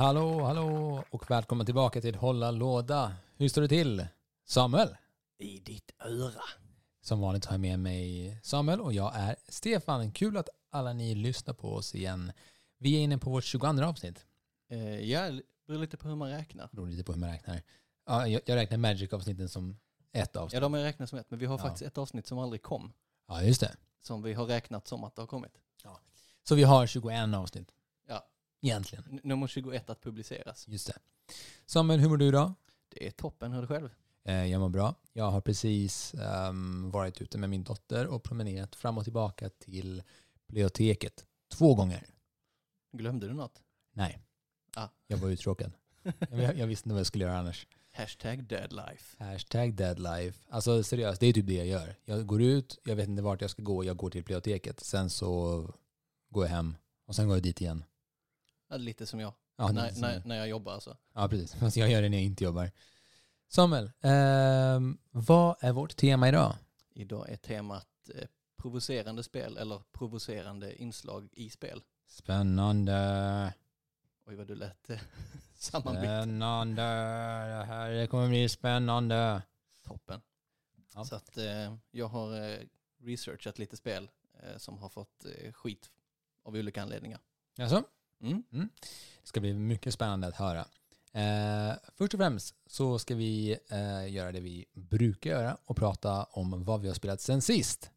Hallå, hallå och välkommen tillbaka till Hålla låda. Hur står det till? Samuel? I ditt öra. Som vanligt har jag med mig Samuel och jag är Stefan. Kul att alla ni lyssnar på oss igen. Vi är inne på vårt 22 avsnitt. Eh, ja, beror lite på hur man räknar. Beror lite på hur man räknar. Ja, jag, jag räknar Magic-avsnitten som ett avsnitt. Ja, de är räknat som ett, men vi har Ja. faktiskt ett avsnitt som aldrig kom. Ja, just det. Som vi har räknat som att det har kommit. Så vi har 21 avsnitt. Egentligen. N- nummer 21 att publiceras. Just det. Samuel, hur mår du idag? Det är toppen, är det själv? Eh, Jag mår bra. Jag har precis ehm, varit ute med min dotter och promenerat fram och tillbaka till biblioteket två gånger. Glömde du något? Nej. Ah. Jag var uttråkad. jag, jag visste inte vad jag skulle göra annars. Hashtag deadlife. Hashtag deadlife. Alltså seriöst, det är typ det jag gör. Jag går ut, jag vet inte vart jag ska gå, jag går till biblioteket. Sen så går jag hem och sen går jag dit igen. Lite som jag. Ja, när, lite som när, jag. när jag jobbar alltså. ja precis. Fast jag gör det när jag inte jobbar. Samuel, ehm, vad är vårt tema idag? Idag är temat eh, provocerande spel eller provocerande inslag i spel. Spännande. Oj vad du lät eh, sammanbitt. Spännande. Det här det kommer bli spännande. Toppen. Ja. Så att eh, jag har eh, researchat lite spel eh, som har fått eh, skit av olika anledningar. Alltså, Mm. det ska bli mycket spännande att höra. Eh, först och främst så ska vi eh, göra det vi brukar göra och prata om vad vi har spelat sen sist.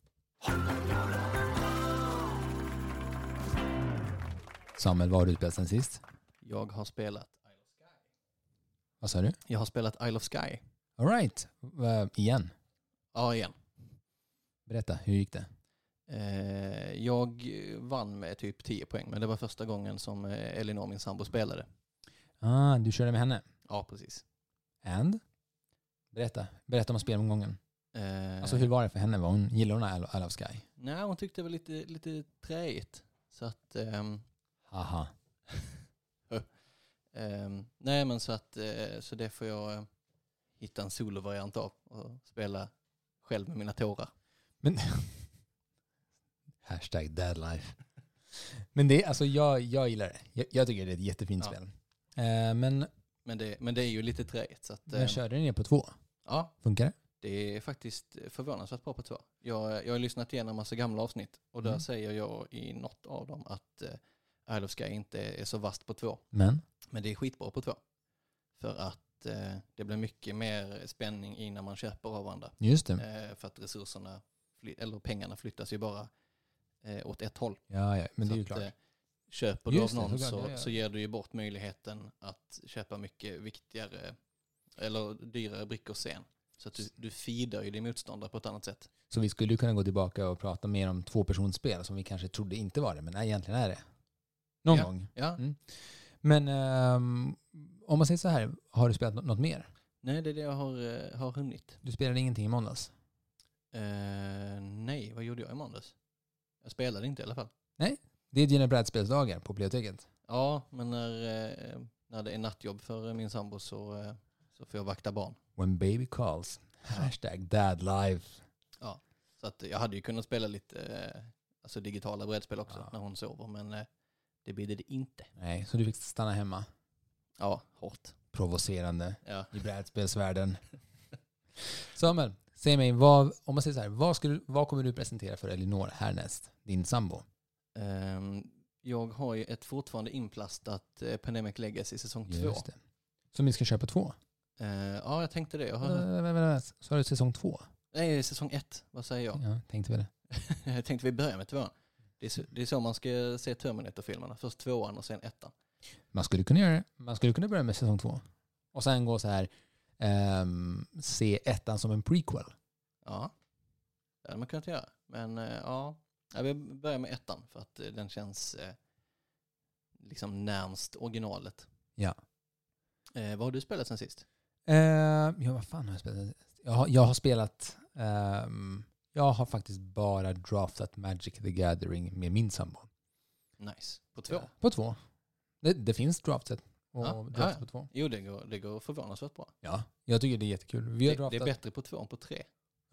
Samuel, vad har du spelat sen sist? Jag har spelat Vad sa du? Jag har spelat Isle of Sky. All right. Eh, igen. Ja, igen. Berätta, hur gick det? Eh, jag vann med typ 10 poäng, men det var första gången som eh, Elinor, min sambo, spelade. Ah, du körde med henne. Ja, precis. And? Berätta. Berätta om spelomgången. Eh, Alltså hur var det för henne? Var hon, gillar hon Isle Isle of Sky? Nej, hon tyckte det var lite, lite träigt. Så att... ehm, Haha. ehm, nej, men så att... eh, så det får jag eh, hitta en solovariant av och spela själv med mina tårar. Men... Hashtag dadlife. Men det, alltså jag, jag gillar det. Jag, jag tycker det är ett jättefint Ja. spel. Eh, men Men det, men det är ju lite träigt. Så att, jag ehm, körde ner på två. ja, Funkar det? Det är faktiskt förvånansvärt bra på två. Jag, jag har lyssnat igenom en massa gamla avsnitt och där Mm. säger jag i något av dem att eh, Isle of Sky inte är så vast på två. Men? Men det är skitbra på två. För att eh, det blir mycket mer spänning i när man köper av varandra. Just det. Eh, för att resurserna, fly- eller pengarna flyttas ju bara eh, åt ett håll. Ja, ja. Men det är Så ju att, klart. eh, Köper du Just av det, någon såklart, så, ja. så ger du ju bort möjligheten att köpa mycket viktigare eller dyrare brickor sen. Så att du, du feedar ju din motståndare på ett annat sätt. Så vi skulle ju kunna gå tillbaka och prata mer om tvåpersonsspel som vi kanske trodde inte var det, men egentligen är det. Någon Ja. gång. Ja, Mm. Men ehm, om man säger så här, har du spelat nå- något mer? nej det är det jag har, eh, har hunnit. Du spelade ingenting i måndags? Eh, nej, vad gjorde jag i måndags? Jag spelade inte i alla fall. Det är dina brädspelsdagar på biblioteket. Ja, men när, eh, när det är nattjobb för min sambo så, eh, så får jag vakta barn. When baby calls. Hashtag dadlife. Så att jag hade ju kunnat spela lite eh, alltså digitala brädspel också Ja. när hon sover, men eh, det blir det inte. Nej, så du fick stanna hemma. Ja, hårt. Provocerande Ja. i brädspelsvärlden. Samuel, säg mig, vad, om man säger så här, vad, skulle, vad kommer du presentera för Elinor härnäst? Din sambo? Ehm, jag har ju ett fortfarande inplastat eh, Pandemic Legacy säsong två. Just det. Så vi ska köpa två? Eh, ja, jag tänkte det. Jag Vänta, har, vänta, vänta. Så har du säsong två? nej, säsong ett. Vad säger jag? Ja, tänkte väl det. jag tänkte vi börjar med tvåan. Det är, så, det är så man ska se Terminator-filmerna. Först tvåan och sen ettan. Man skulle kunna göra det. Man skulle kunna börja med säsong två. Och sen gå så här, ehm, se ettan som en prequel. Ja, det hade man kunnat göra. Men eh, ja, jag vill börja med ettan för att eh, den känns eh, liksom närmst originalet. Ja. Eh, vad har du spelat sen sist? Eh, ja, vad fan har jag spelat? Jag har, jag har spelat... ehm, jag har faktiskt bara draftat Magic the Gathering med min sambo. Nice. På två? På två. Det, det finns draftset. Och Ja, draft ja, ja. på två. Jo, det går, det går förvånansvärt bra. Ja, jag tycker det är jättekul. Vi har Det, det draftat... är bättre på två än på tre.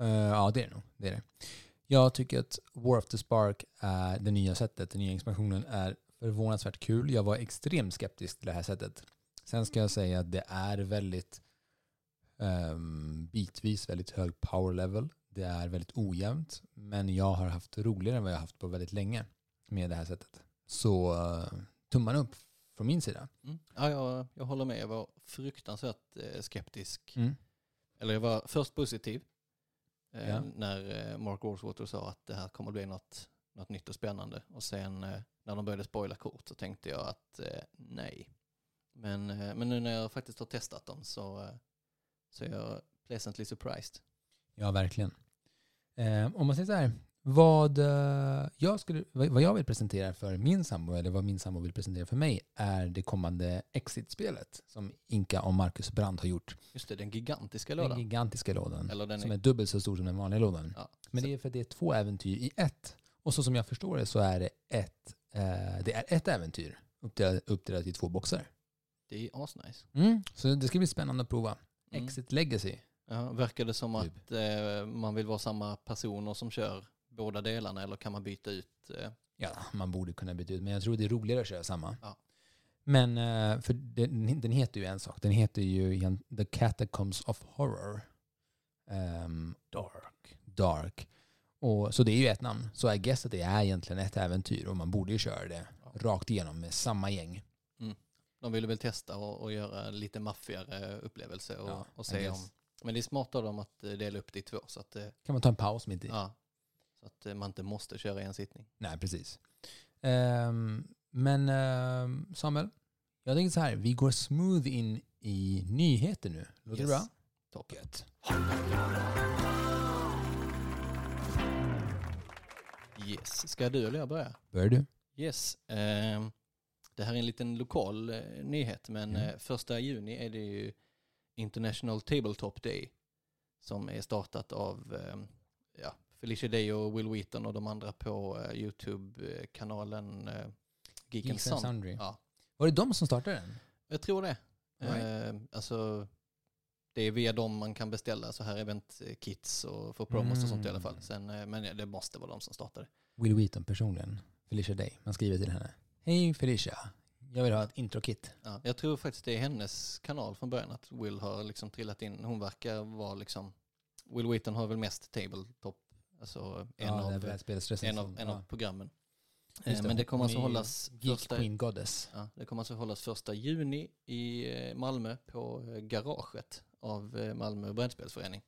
Eh, ja, det är det nog. Det är det. Jag tycker att War of the Spark, är det nya sättet, den nya expansionen, är förvånansvärt kul. Jag var extremt skeptisk till det här sättet. Sen ska jag säga att det är väldigt ehm, bitvis väldigt hög power level. Det är väldigt ojämnt, men jag har haft roligare än vad jag har haft på väldigt länge med det här sättet. Så uh, tummarna upp från min sida. Mm. Ja, jag, jag håller med. Jag var fruktansvärt eh, skeptisk. Mm. Eller jag var först positiv eh, Ja. när eh, Mark Warswater sa att det här kommer bli något, något nytt och spännande. Och sen eh, när de började spoila kort så tänkte jag att eh, nej. Men, men nu när jag faktiskt har testat dem så, så är jag pleasantly surprised. Ja, verkligen. Om man säger så här, vad, eh, jag skulle, vad jag vill presentera för min sambo, eller vad min sambo vill presentera för mig, är det kommande Exit-spelet som Inka och Marcus Brandt har gjort. Just det, den gigantiska Den lådan. gigantiska lådan, Eller den som är, är dubbelt så stor som den vanliga lådan. ja, Men så- det är för att det är två äventyr i ett. Och så som jag förstår det så är det ett, eh, det är ett äventyr uppdelat, uppdelat i två boxar. det är asnice. Mm. Så det ska bli spännande att prova. Mm. Exit Legacy. Ja, verkar det som Typ. att eh, man vill vara samma personer som kör båda delarna eller kan man byta ut? Eh, Ja, man borde kunna byta ut, men jag tror det är roligare att köra samma. Ja. Men, eh, för den, den heter ju en sak. Den heter ju The Catacombs of Horror. Ehm, dark. Dark. Och, så det är ju ett namn. Så jag guess att det är egentligen ett äventyr och man borde ju köra det Ja. rakt igenom med samma gäng. de ville väl testa och, och göra lite maffigare upplevelse och, Ja, och se om... Men det är smart av dem att eh, dela upp det i två så att, Kan man ta en paus mitt i? ja, så att eh, man inte måste köra i en sittning. Nej, precis. Ehm, men ehm, Samuel, jag tänker så här. Vi går smooth in i nyheter nu. Låter det Yes. bra? Toppen. Yes. Ska du eller jag börja? Börjar du? Yes. ehm, det här är en liten lokal eh, nyhet men Mm. eh, första juni är det ju International Tabletop Day som är startat av ehm, ja, Felicia Day och Will Wheaton och de andra på eh, YouTube-kanalen eh, Geek, and Geeks and Sun. Sundry. Ja, Var det de som startade den? jag tror det. Right. Eh, alltså, det är via dem man kan beställa så här eventkits och få promos och sånt i alla fall. Mm. Sen, eh, men det måste vara de som startade. Will Wheaton personligen. Felicia Day. Man skriver till henne. Hej Felicia. Jag vill ha ett intro-kit. Ja, jag tror faktiskt det är hennes kanal från början att Will har liksom trillat in. Hon verkar vara liksom, Will Wheaton har väl mest tabletop, alltså en, ja, det av, en, av, en Ja. av programmen. Just Eh, Men det kommer alltså hållas första, Queen Goddess. ja, det kommer alltså hållas första juni i eh, Malmö på eh, garaget av Malmö brädspelsförening.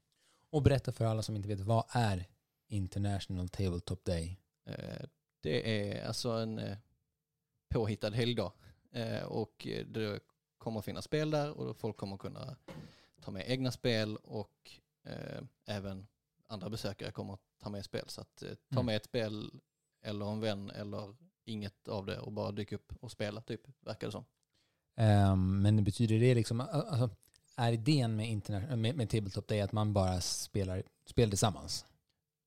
Och berätta för alla som inte vet, vad är International Tabletop Day? Det är alltså en påhittad helgdag och det kommer att finnas spel där och folk kommer kunna ta med egna spel och även andra besökare kommer att ta med spel. Så att eh, ta Mm. med ett spel eller en vän eller inget av det och bara dyka upp och spela typ, verkar det som. Ehm, men betyder det liksom, alltså, är idén med, interna- med, med Tabletop Day att man bara spelar spel tillsammans?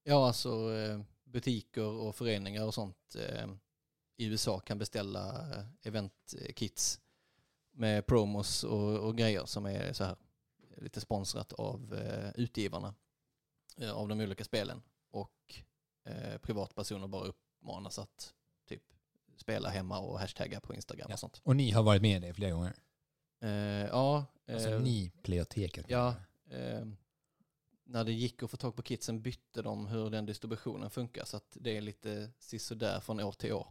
Ja, alltså eh, butiker och föreningar och sånt eh, i USA kan beställa eh, eventkits med promos och, och grejer som är så här lite sponsrat av eh, utgivarna eh, av de olika spelen. Och eh, privatpersoner bara uppmanas att typ spela hemma och hashtagga på Instagram och sånt. Och ni har varit med i det flera gånger? Eh, ja, Alltså eh, ni, Pleioteket? ja. eh, när det gick att få tag på kitsen bytte de hur den distributionen funkar så att det är lite sisådär från år till år.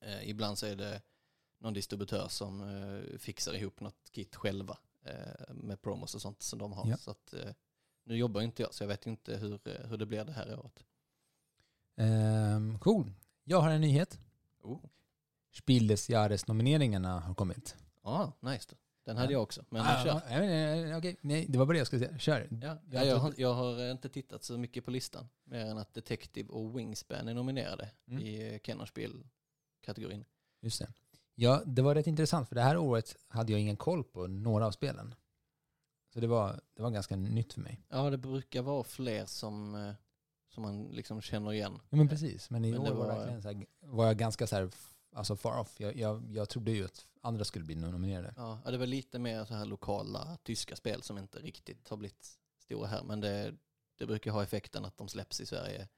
Eh, ibland så är det någon distributör som eh, fixar ihop något kit själva eh, med promos och sånt som de har. Ja. Så att, eh, nu jobbar inte jag så jag vet inte hur, eh, hur det blir det här året. Ehm, cool. Jag har en nyhet. Oh. Spiel des Jahres-nomineringarna har kommit. Ja, nice. då. Den hade Ja. jag också. Men Ah, kör. ja, ja, Okej, nej, det var bara det jag skulle säga. Kör. Ja, Jag jag, inte- har, jag har inte tittat så mycket på listan. Mer än att Detective och Wingspan är nominerade Mm. i Kennerspiel-kategorin. Just det. Ja, det var rätt intressant för det här året hade jag ingen koll på några av spelen. Så det var, det var ganska nytt för mig. Ja, det brukar vara fler som, eh, som man liksom känner igen. Ja, men precis. Men i Men år var, var- verkligen så här, var jag ganska så här, alltså far off. Jag, jag, jag trodde ju att andra skulle bli nominerade. Ja, det var lite mer så här lokala tyska spel som inte riktigt har blivit stora här. Men det, det brukar ha effekten att de släpps i Sverige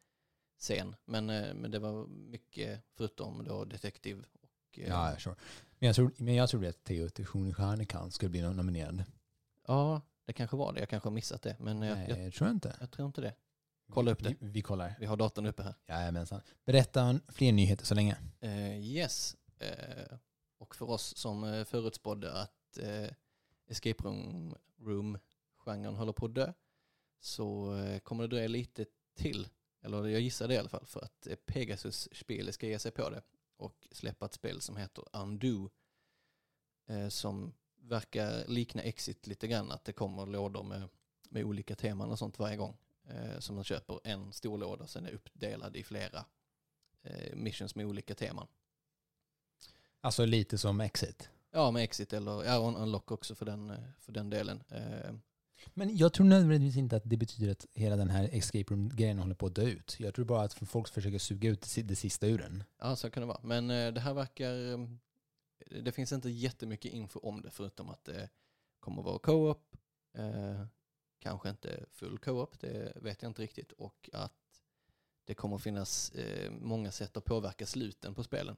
sen. Men, eh, men det var mycket, förutom då Detective och... eh, Ja, sure. Men jag, tror, men jag trodde att Theo Stjärnekan skulle bli nominerad. Ja, det kanske var det. Jag kanske har missat det. Men jag, Nej, jag, jag tror inte. jag tror inte det. Kolla upp det. Vi, vi kollar. Vi har datorn uppe här. Jajamensan. Berätta om fler nyheter så länge. Eh, yes. Eh, och för oss som eh, förutspådde att eh, Escape Room- Room-genren håller på att dö så eh, kommer det dröja lite till, eller jag gissar det i alla fall, för att eh, Pegasus-spel ska ge sig på det och släppa ett spel som heter Undo eh, som verkar likna Exit lite grann, att det kommer lådor med, med olika teman och sånt varje gång eh, som man köper en stor låda och sen är uppdelad i flera eh, missions med olika teman. Alltså lite som Exit. Ja, med Exit eller ja, Unlock också för den, eh, för den delen. Eh, Men jag tror nödvändigtvis inte att det betyder att hela den här escape room-grejen håller på att dö ut. Jag tror bara att folk försöker suga ut det si- det sista ur den. ja, så kan det vara. Men eh, det här verkar... Det finns inte jättemycket info om det förutom att det kommer att vara co-op. Eh, kanske inte full co-op, det vet jag inte riktigt. Och att det kommer finnas eh, många sätt att påverka sluten på spelen.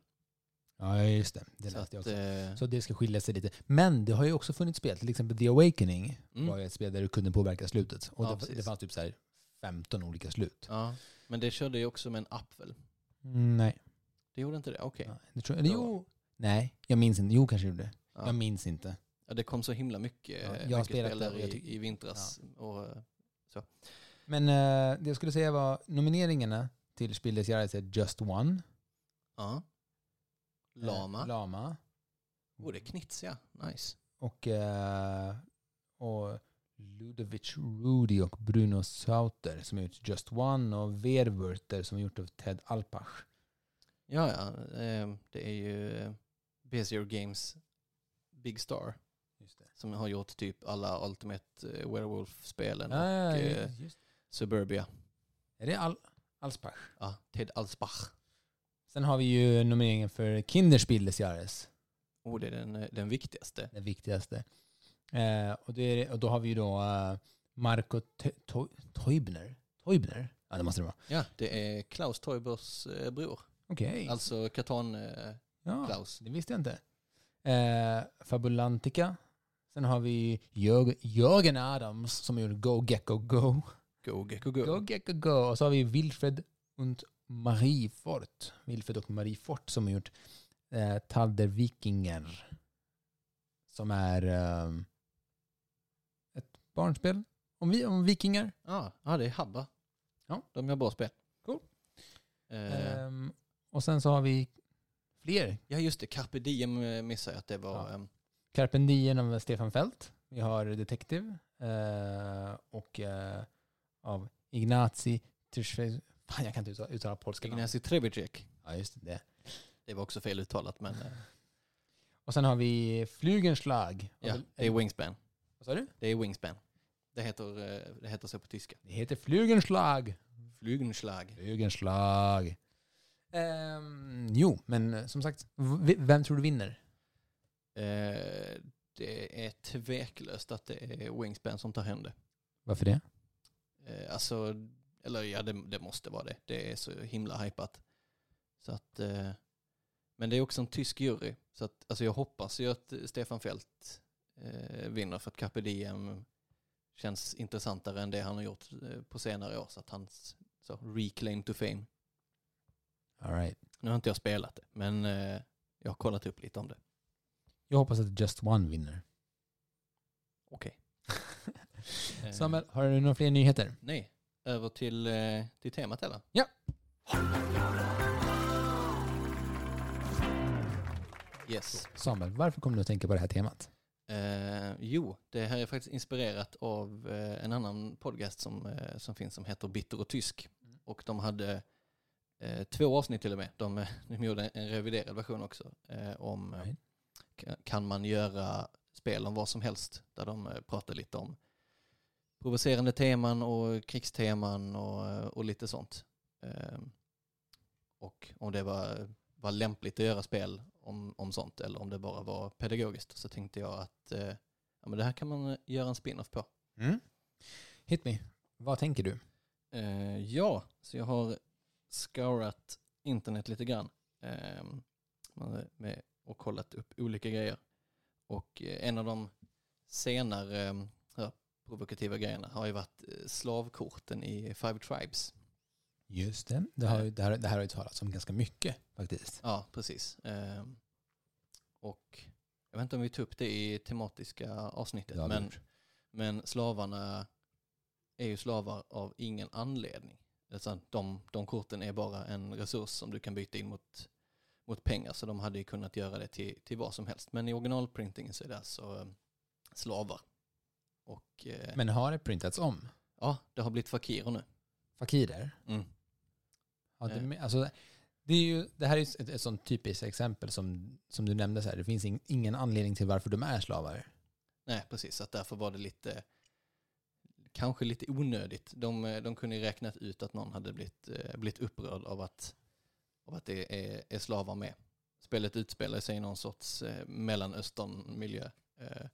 Ja, just det. Det så, läste jag också. eh, Så det ska skilja sig lite. Men det har ju också funnits spel, till exempel The Awakening mm, var ett spel där du kunde påverka slutet. Och Ja, det, det fanns typ så här 15 olika slut. ja, men det körde ju också med en app väl? Mm, nej. Det gjorde inte det? Okej. Ja, det tror jag, eller jo. Nej, jag minns inte. Jo, kanske gjorde. Ja. Jag minns inte. Ja, det kom så himla mycket, Ja, eh, jag mycket spelat spel det där i, i vintras. Och, eh, Men eh, det jag skulle säga var nomineringarna till Spilles Jahres är Just One. ja. Lama. Eh, Lama. oh, det är Knits ja. Nice. Och, eh, och Ludovic Rudy och Bruno Sauter som har gjort Just One och Werwurter som har gjort av Ted Alpach. Ja, ja. Eh, det är ju Bezier Games Big Star som har gjort typ alla Ultimate eh, Werewolf-spelen ja, och ja, eh, just. Suburbia. Är det Al Alspach? Ja, Ted Alsbach. Sen har vi ju nomineringen för Kinderspilles Jahres, Oh, det är den, eh, den viktigaste. den viktigaste. Eh, och, det och då har vi ju då eh, Marco To- Teubner. Teubner? Ja, det måste det vara. Ja, det är Klaus Teubers eh, bror. Okej. Alltså Katan eh, ja, Klaus. det visste jag inte. Eh, Fabulantica. Sen har vi Jörg, Jörgen Adams som gjort Go Gecko Go. Go Gecko Go. Go Gecko Go. Och så har vi Wilfred und Marie Fort. Wilfred och Marie Fort som har gjort eh, Talder Vikinger. Som är eh, ett barnspel om, vi, om vikingar. Ja, ja, det är Habba. Ja. De gör bra spel. Cool. Eh, Ehm, och sen så har vi fler. ja, just det. Carpe Diem eh, missade jag att det var... Ja. ehm, Carpen Diem av Stefan Fält. Vi har Detective. Eh, och eh, av Ignazi Tishve... Fan, jag kan inte uttala, uttala polska namn. Ignacy Trebicek. Ja, just det. Det var också fel uttalat, men eh, Och sen har vi Flygenschlag. ja, det är Wingspan. Vad sa du? Det är Wingspan. Det heter, eh, det heter så på tyska. Det heter Flygenschlag. Flygenschlag. Flygenschlag. Ehm, jo, men eh, som sagt, vem tror du vinner? Eh, det är tveklöst att det är Wingspan som tar hem det. Varför det? Eh, alltså, eller ja, det, det måste vara det. Det är så himla hypat. Så att, eh, men det är också en tysk jury. Så att, alltså jag hoppas ju att Stefan Fält eh, vinner för att Carpe Diem känns intressantare än det han har gjort på senare år. Så att hans så, reclaim to fame. All right. Nu har inte jag spelat det, men eh, jag har kollat upp lite om det. Jag hoppas att Just One vinner. Okej. Samuel, har du några fler nyheter? Nej, över till, eh, till temat eller? Ja. Yes. Samuel, varför kommer du att tänka på det här temat? Eh, jo, det här är faktiskt inspirerat av eh, en annan podcast som, eh, som finns som heter Bitter och Tysk. Mm. Och de hade eh, två avsnitt till och med. De, eh, de gjorde en reviderad version också. Eh, om eh, Right. ka- kan man göra spel om vad som helst. Där de eh, pratar lite om provocerande teman och krigsteman och, eh, och lite sånt. Eh, och om det var, var lämpligt att göra spel om, om sånt eller om det bara var pedagogiskt. Så tänkte jag att eh, ja, men det här kan man eh, göra en spin-off på. Mm. Hit me. Vad tänker du? Eh, ja, så jag har scourat internet lite grann eh, med, och kollat upp olika grejer. Och eh, en av de senare eh, ja, provokativa grejerna har ju varit eh, slavkorten i Five Tribes. Just det. Det, har, ju- det, här, det här har ju talats om ganska mycket faktiskt. Ja, precis. Eh, och jag vet inte om vi tog upp det i tematiska avsnittet, men, men slavarna är ju slavar av ingen anledning. Alltså, de, de korten är bara en resurs som du kan byta in mot, mot pengar, så de hade ju kunnat göra det till, till vad som helst. Men i originalprintingen så är det alltså eh, slavar. Och eh, Men har det printats om? ja, det har blivit fakirer nu. Fakirer? Mm. Ja, det, Eh. alltså, det, är ju, det här är ett, ett sånt typiskt exempel som, som du nämnde. Så här. Det finns ing, ingen anledning till varför de är slavar. Nej, precis. Så att därför var det lite, kanske lite onödigt. De, eh, de kunde ju räknat ut att någon hade blivit, eh, blivit upprörd av att, av att det är, är slavar med. Spelet utspelar sig i någon sorts eh, mellanösternmiljö. Eh,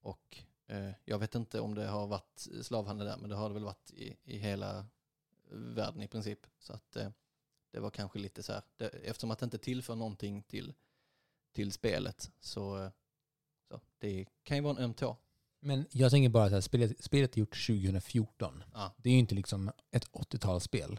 och eh, jag vet inte om det har varit slavhandel där, men det har det väl varit i, i hela världen i princip. Så att eh, det var kanske lite så här, det, eftersom att det inte tillför någonting till, till spelet så eh, så det kan ju vara en öm tå. Men jag tänker bara att spelet, spelet är gjort 2014. Ja. Det är ju inte liksom ett 80-talsspel.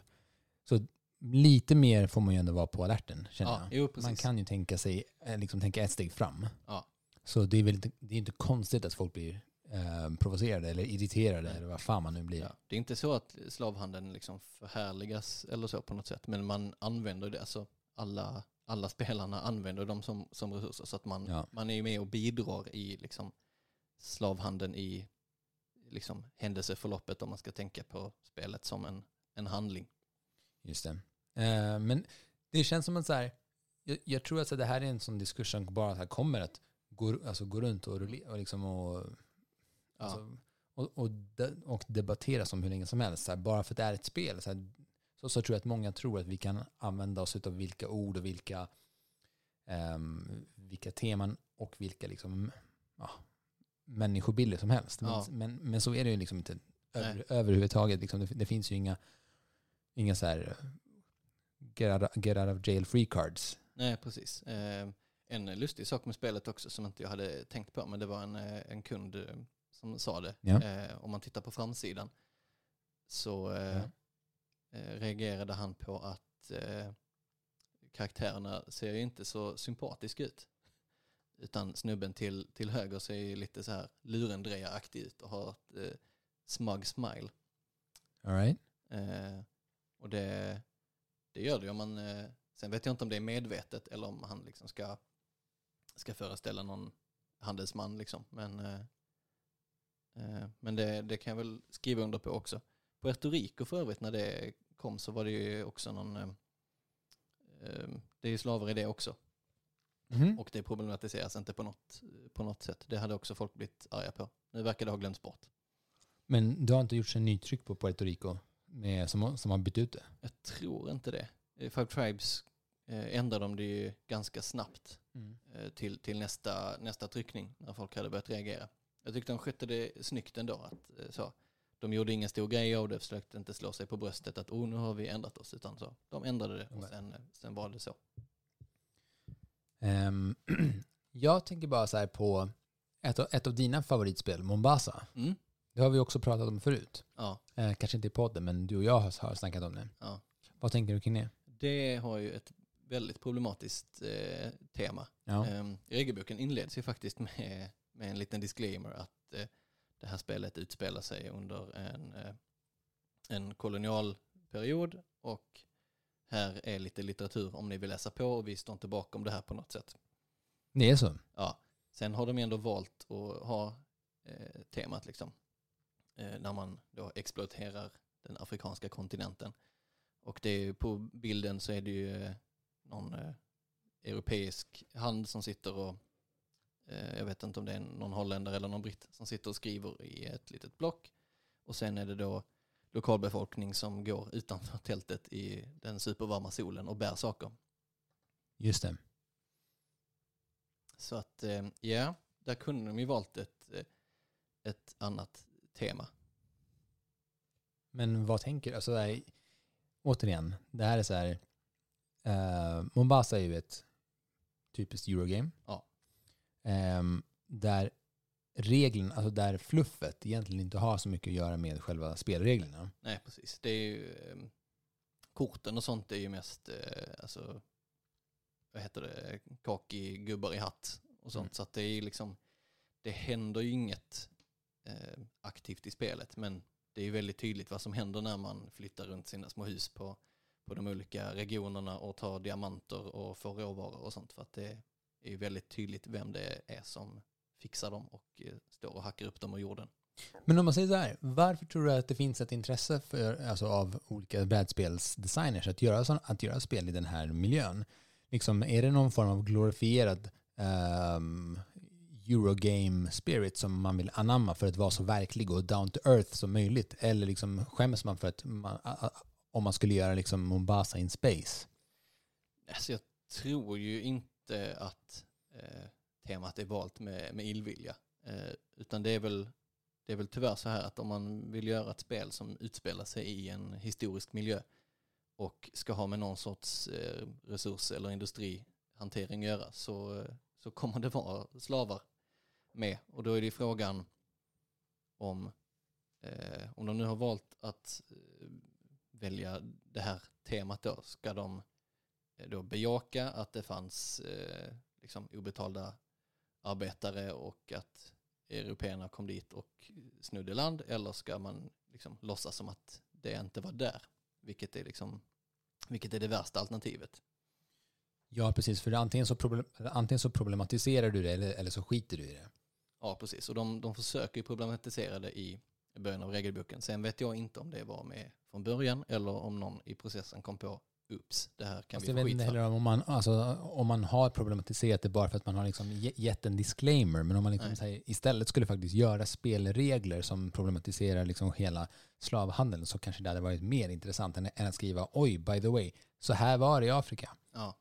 Så lite mer får man ju ändå vara på alerten, känner Ja, jag. jo. Man kan ju tänka sig, eh, liksom tänka ett steg fram. Ja. Så det är väl inte, det är inte konstigt att folk blir eh, provocerade eller irriterade eller vad fan man nu blir. Ja. Det är inte så att slavhandeln liksom förhärligas eller så på något sätt, men man använder det. Alltså alla, alla spelarna använder dem som, som resurser, så att man, man är ju med och bidrar i liksom, slavhandeln i liksom, händelseförloppet om man ska tänka på spelet som en, en handling. Just det. Eh, men det känns som att så här, jag, jag tror att så det här är en sån diskussion som bara så här kommer att gå, alltså gå runt och, och, liksom och, Ja. alltså, och, och, de, och debatteras om hur länge som helst. Så här, bara för att det är ett spel. Så, här, så, så tror jag att många tror att vi kan använda oss av vilka ord och vilka, ehm, vilka teman och vilka liksom, ja, människobilder som helst. Men, Ja. men, men så är det ju liksom inte över, överhuvudtaget. Liksom, det, det finns ju inga, inga så här get out, get out of jail free cards. Nej, precis. Eh, en lustig sak med spelet också som inte jag hade tänkt på, men det var en, eh, en kund eh, som sa det. Ja. Eh, om man tittar på framsidan så eh, Ja. eh, reagerade han på att karaktärerna ser ju inte så sympatiska ut. Utan snubben till, till höger ser ju lite så här lurendrejaraktig ut och har ett eh, smug smile. All right? Eh, och det, det gör det om man, eh, sen vet jag inte om det är medvetet eller om han liksom ska, ska föreställa någon handelsman liksom. Men, eh, eh, men det, det kan jag väl skriva under på också. Puerto Rico för övrigt när det kom så var det ju också någon, eh, eh, det är ju slavar i det också. Mhm. Och det problematiseras inte på något, på något sätt. Det hade också folk blivit arga på. Nu verkar det ha glömts bort. Men du har inte gjort en nytryck på Puerto Rico med, som, som har bytt ut det? Jag tror inte det. I Five Tribes eh, ändrade de det ju ganska snabbt eh, till, till nästa, nästa tryckning när folk hade börjat reagera. Jag tyckte de skötte det snyggt ändå. Att, eh, så. De gjorde ingen stor grej av det, försökte inte slå sig på bröstet att oh, nu har vi ändrat oss, utan så. De ändrade det och sen, eh, sen var det så. Ehm, jag tänker bara så här på ett av, ett av dina favoritspel, Mombasa. Mm. Det har vi också pratat om förut. Ja, Eh, kanske inte i podden, men du och jag har, har snackat om det. ja. Vad tänker du kring det? Det har ju ett väldigt problematiskt eh, tema. Ja. Um, regelboken inleds ju faktiskt med, med en liten disclaimer att eh, det här spelet utspelar sig under en, eh, en kolonialperiod och här är lite litteratur om ni vill läsa på och vi står inte bakom det här på något sätt. Det är så? Ja. Sen har de ändå valt att ha eh, temat liksom, eh, när man då exploaterar den afrikanska kontinenten. Och det är, på bilden så är det ju eh, någon eh, europeisk hand som sitter och eh, jag vet inte om det är någon holländare eller någon britt som sitter och skriver i ett litet block. Och sen är det då lokalbefolkning som går utanför tältet i den supervarma solen och bär saker. Just det. Så att eh, ja, där kunde de ju valt ett, eh, ett annat tema. Men vad tänker du? Alltså, det här, återigen, det här är så här. eh, Mombasa är ju ett typiskt Eurogame. Ja. Ehm, där reglerna, alltså där fluffet egentligen inte har så mycket att göra med själva spelreglerna. Nej, precis. Det är ju, eh, korten och sånt är ju mest, eh, alltså, vad heter det, kaki gubbar i hatt och sånt. Mm. Så att det är liksom, det händer ju inget eh, aktivt i spelet, men det är ju väldigt tydligt vad som händer när man flyttar runt sina små hus på, på de olika regionerna och tar diamanter och får råvaror och sånt. För att det är ju väldigt tydligt vem det är som fixar dem och eh, står och hackar upp dem ur jorden. Men om man säger så här, varför tror du att det finns ett intresse för, alltså av olika brädspelsdesigners att göra, sån, att göra spel i den här miljön? Liksom, är det någon form av glorifierad ehm, Eurogame spirit som man vill anamma för att vara så verklig och down to earth som möjligt? Eller liksom skäms man för att man, om man skulle göra liksom Mombasa in space? Alltså jag tror ju inte att eh, temat är valt med, med illvilja. Eh, utan det är, väl, det är väl tyvärr så här att om man vill göra ett spel som utspelar sig i en historisk miljö och ska ha med någon sorts eh, resurs eller industrihantering att göra så, eh, så kommer det vara slavar med. Och då är det ju frågan om, eh, om de nu har valt att eh, välja det här temat då, ska de eh, då bejaka att det fanns eh, liksom obetalda arbetare och att européerna kom dit och snodde land eller ska man liksom låtsas som att det inte var där? Vilket är, liksom, vilket är det värsta alternativet? Ja, precis. För antingen så, problem, antingen så problematiserar du det eller, eller så skiter du i det. Ja, precis. Och de, de försöker problematisera det i början av regelboken. Sen vet jag inte om det var med från början eller om någon i processen kom på Oops, det här kan Fast vi få skit inte heller om man, alltså, om man har problematiserat det bara för att man har liksom ge- gett en disclaimer. Men om man liksom säger, istället skulle faktiskt göra spelregler som problematiserar liksom hela slavhandeln så kanske det hade varit mer intressant än, än att skriva oj, by the way, så här var det i Afrika. Ja,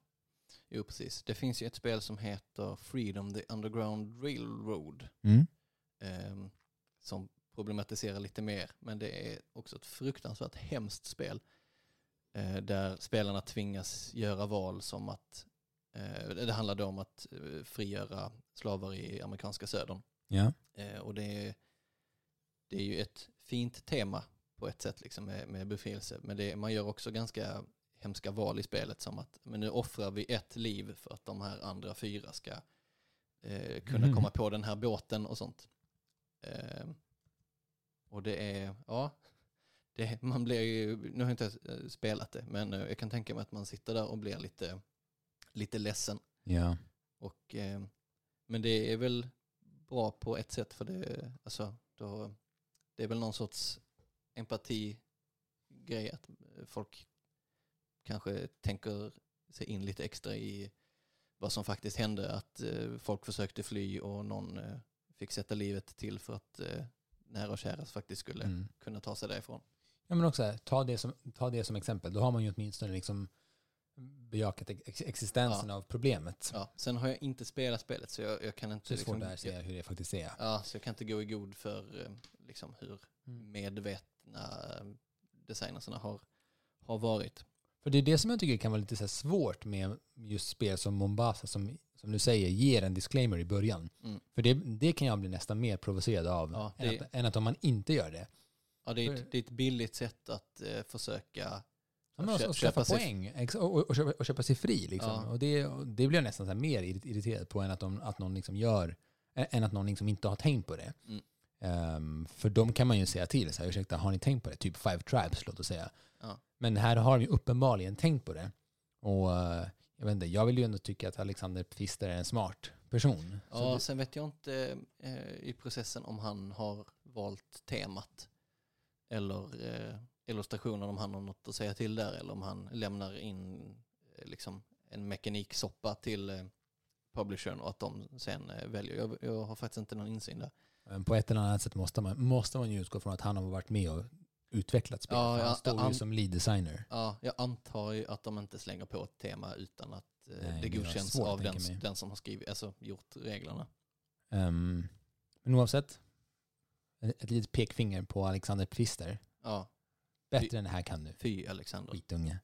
jo precis. Det finns ju ett spel som heter Freedom the Underground Railroad Mm. ehm, som problematiserar lite mer. Men det är också ett fruktansvärt hemskt spel där spelarna tvingas göra val som att eh, det handlar då om att eh, frigöra slavar i amerikanska södern. Ja. Eh, och det är, det är ju ett fint tema på ett sätt liksom med, med befrielse. Men det, man gör också ganska hemska val i spelet som att men nu offrar vi ett liv för att de här andra fyra ska eh, kunna Mhm. komma på den här båten och sånt. Eh, och det är, ja, det, man blir ju, nu har jag inte eh, spelat det, men eh, jag kan tänka mig att man sitter där och blir lite, lite ledsen. ja. Och, eh, men det är väl bra på ett sätt för det, alltså, då, det är väl någon sorts empati-grej att eh, folk kanske tänker sig in lite extra i vad som faktiskt hände, att folk försökte fly och någon fick sätta livet till för att nära och kära faktiskt skulle Mm. kunna ta sig därifrån. Ja, men också här, ta det, som, ta det som exempel. Då har man ju åtminstone liksom bejakat ex existensen av problemet. Ja, sen har jag inte spelat spelet så jag, jag kan inte Så det är svårt liksom, att säga hur det faktiskt är. Ja, så jag kan inte gå i god för eh, liksom, hur Mm. medvetna eh, designerserna har, har varit. För det är det som jag tycker kan vara lite så svårt med just spel som Mombasa, som, som du säger, ger en disclaimer i början. Mm. För det, det kan jag bli nästan mer provocerad av Ja, än, det- att, än att om man inte gör det. Ja, det, är ett, det är ett billigt sätt att eh, försöka Ja, men köpa sig- poäng ex- och, och, och, köpa, och köpa sig fri. Liksom. Ja. Och det, det blir jag nästan så mer irrit- irriterad på än att, de, att någon liksom gör, än att någon liksom inte har tänkt på det. Mm. Ehm, för de kan man ju säga till, så här, ursäkta, har ni tänkt på det? Typ Five Tribes, låt oss säga. Ja. Men här har de ju uppenbarligen tänkt på det. Och eh, jag vet inte, jag vill ju ändå tycka att Alexander Pfister är en smart person. Ja, det, sen vet jag inte eh, i processen om han har valt temat eller eh, illustrationen om han har något att säga till där eller om han lämnar in eh, liksom en mekaniksoppa till eh, publishern och att de sen eh, väljer. Jag, jag har faktiskt inte någon insyn där. Men på ett eller annat sätt måste man, måste man ju utgå från att han har varit med och utvecklat spel. Ja, han står ju som lead designer. Ja, jag antar ju att de inte slänger på ett tema utan att eh, Nej, det godkänns svårt, av den, den som har skrivit, alltså gjort reglerna. Ehm, men oavsett, ett, litet pekfinger på Alexander Pfister. Ja, Bättre än det här kan du, fy Alexander. skitunge.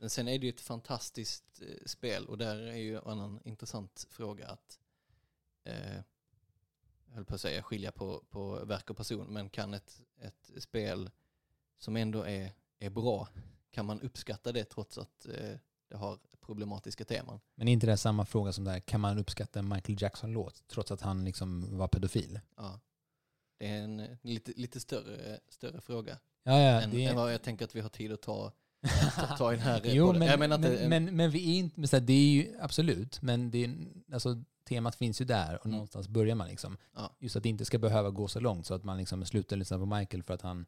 Men sen är det ju ett fantastiskt eh, spel och där är ju en annan intressant fråga att eh, jag höll på att säga skilja på, på verk och person, men kan ett, ett spel som ändå är, är bra, kan man uppskatta det trots att eh, det har problematiska teman? Men är inte det samma fråga som där, kan man uppskatta en Michael Jackson-låt trots att han liksom var pedofil? Ja. Det är en eh, lite, lite större, större fråga Ja, ja, än, det än vad jag tänker att vi har tid att ta, ta, ta i den här. Jo, men, jag menar men, men, men vi är inte, men så här, det är ju absolut, men det är, alltså, temat finns ju där och Mm. någonstans börjar man liksom. Ja. Just att det inte ska behöva gå så långt så att man liksom slutar lyssna på Michael för att han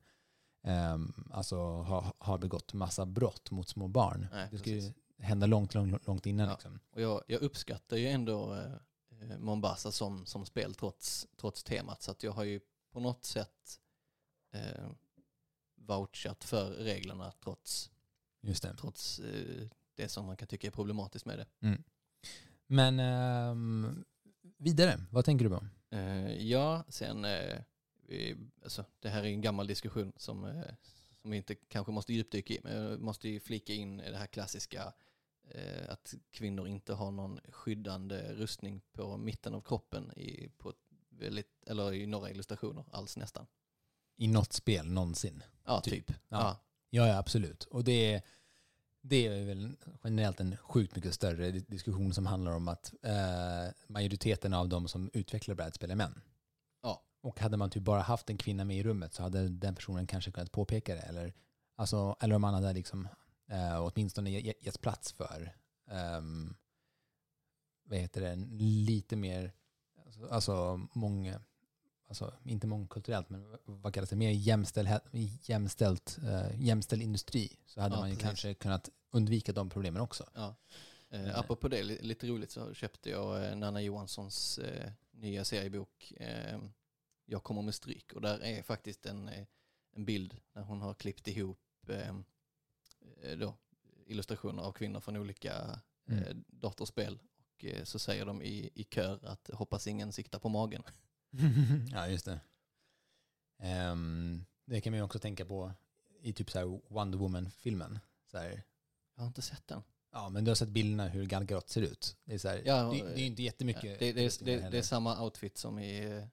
ehm, alltså, har, har begått massa brott mot små barn. Nej, det ska ju precis. hända långt, långt, långt innan. Ja. Liksom. Och jag, jag uppskattar ju ändå eh, eh, Mombasa som, som spel trots, trots temat. Så att jag har ju på något sätt eh, vouchat för reglerna trots, Just det. trots eh, det som man kan tycka är problematiskt med det. Men ehm, vidare, vad tänker du på? Eh, ja, sen, eh, vi, alltså, det här är en gammal diskussion som, eh, som vi inte kanske måste djupdyka i, men jag måste ju flika in det här klassiska eh, att kvinnor inte har någon skyddande rustning på mitten av kroppen i, på väldigt, eller i några illustrationer alls nästan. I något spel någonsin? Ja, Typ. typ. Ja. Ja. Ja, absolut. Och det är, det är väl generellt en sjukt mycket större di- diskussion som handlar om att eh, majoriteten av de som utvecklar brädspel är män. Ja. Och hade man typ bara haft en kvinna med i rummet så hade den personen kanske kunnat påpeka det. Eller, alltså, eller om man hade liksom, eh, åtminstone ge- getts plats för ehm, vad heter det, lite mer, alltså, alltså många, alltså inte mångkulturellt, men vad kallas det, mer jämställdhet, jämställt, eh, jämställd industri så hade Ja, man ju precis. kanske kunnat undvika de problemen också. Ja. Eh. Apropå det, li- lite roligt så köpte jag eh, Nanna Johanssons eh, nya seriebok eh, Jag kommer med stryk och där är faktiskt en, eh, en bild när hon har klippt ihop eh, då, illustrationer av kvinnor från olika Mm. datorspel och eh, så säger de i, i kör att hoppas ingen siktar på magen. ja, just det. Ehm, det kan man ju också tänka på i typ så här Wonder Woman-filmen. Så här, Jag har inte sett den. ja, men du har sett bilderna hur Gal Gadot ser ut. Det är, så här, Ja, det, det är inte jättemycket. Ja, det, det, rustningar det, det är samma outfit som i, eh,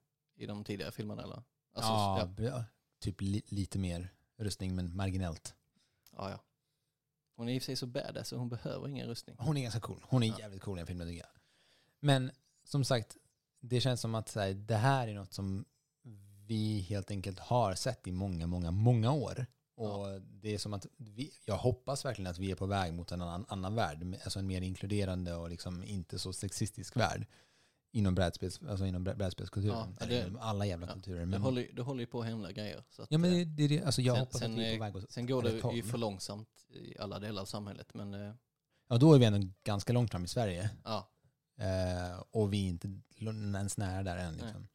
i de tidigare filmerna eller? Alltså, ja, ja. typ li, lite mer rustning men marginellt. Ja, ja. Hon är i och för sig så badass så hon behöver ingen rustning. Hon är ganska cool. Hon är Ja. jävligt cool i den filmen tycker jag. Men som sagt, det känns som att så här, det här är något som vi helt enkelt har sett i många, många, många år. Och det är som att vi, jag hoppas verkligen att vi är på väg mot en annan, annan värld. Alltså en mer inkluderande och liksom inte så sexistisk värld. Inom, brädspels, alltså inom brä- brädspelskulturen. Ja, det- alla jävla ja, kulturer. Det Men, håller, det håller ju på att hända grejer. Så att, ja, men eh, det, det, det, alltså jag sen- hoppas sen, att vi är eh, på väg åt sen går det ju för långsamt i alla delar av samhället. Men eh, Ja, då är vi ändå ganska långt fram i Sverige. ja, Eh, och vi är inte ens nära där än. Liksom.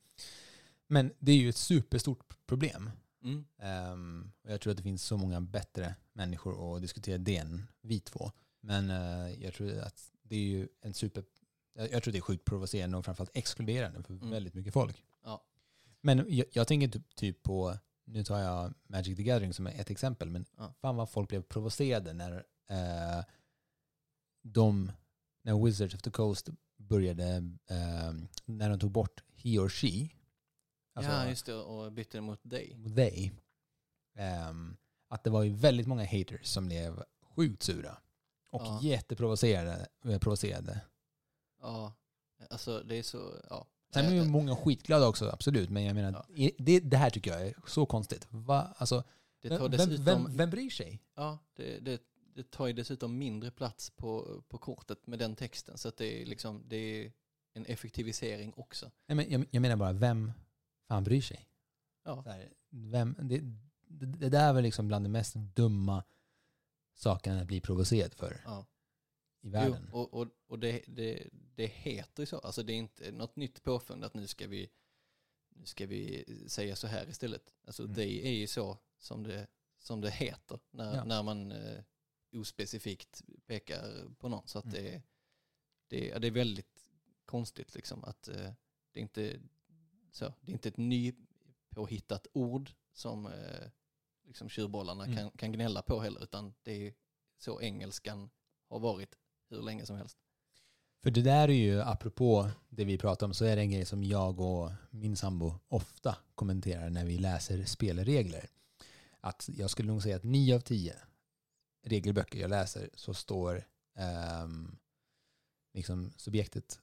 Men det är ju ett superstort problem. mm, Ehm, och jag tror att det finns så många bättre människor att diskutera det än vi två. Men eh, jag tror att det är ju en super... Jag, jag tror det är sjukt provocerande och framförallt exkluderande för Mm. väldigt mycket folk. Ja. Men jag, jag tänker typ, typ på, nu tar jag Magic the Gathering som ett exempel, men Ja. fan vad folk blev provocerade när eh, de, när Wizards of the Coast började, eh, när de tog bort he or she, alltså ja, just det. Och bytte det mot dig. they, ehm, att det var ju väldigt många haters som blev sjukt sura och Ja. jätteprovocerade. eh, provocerade. Ja, alltså det är så, ja. Sen är ju Eh, många skitglada också, absolut. Men jag menar, Ja. det, det här tycker jag är så konstigt. Va? Alltså, det tar vem, dessutom, vem, vem, bryr sig? Ja, det, det, det tar ju dessutom mindre plats på, på kortet med den texten. Så det är liksom, det är en effektivisering också. Nej, men jag, jag menar bara, vem fan bryr sig? Ja, här, vem, det, det, det där är väl liksom bland de mest dumma sakerna att bli provocerad för Ja. I världen. Jo, och och, och det, det, det heter ju så. Alltså det är inte något nytt påfund att nu ska vi, nu ska vi säga så här istället. Alltså Mm. det är ju så som det, som det heter när, Ja. när man eh, ospecifikt pekar på någon. Så att Mm. det, det, ja, det är väldigt konstigt liksom att eh, det, är inte, så, det är inte ett nypåhittat ord som eh, liksom tjurbollarna Mm. kan, kan gnälla på heller utan det är så engelskan har varit hur länge som helst. För det där är ju, apropå det vi pratar om, så är det en grej som jag och min sambo ofta kommenterar när vi läser spelregler. Att jag skulle nog säga att nio av tio regelböcker jag läser så står ehm, liksom subjektet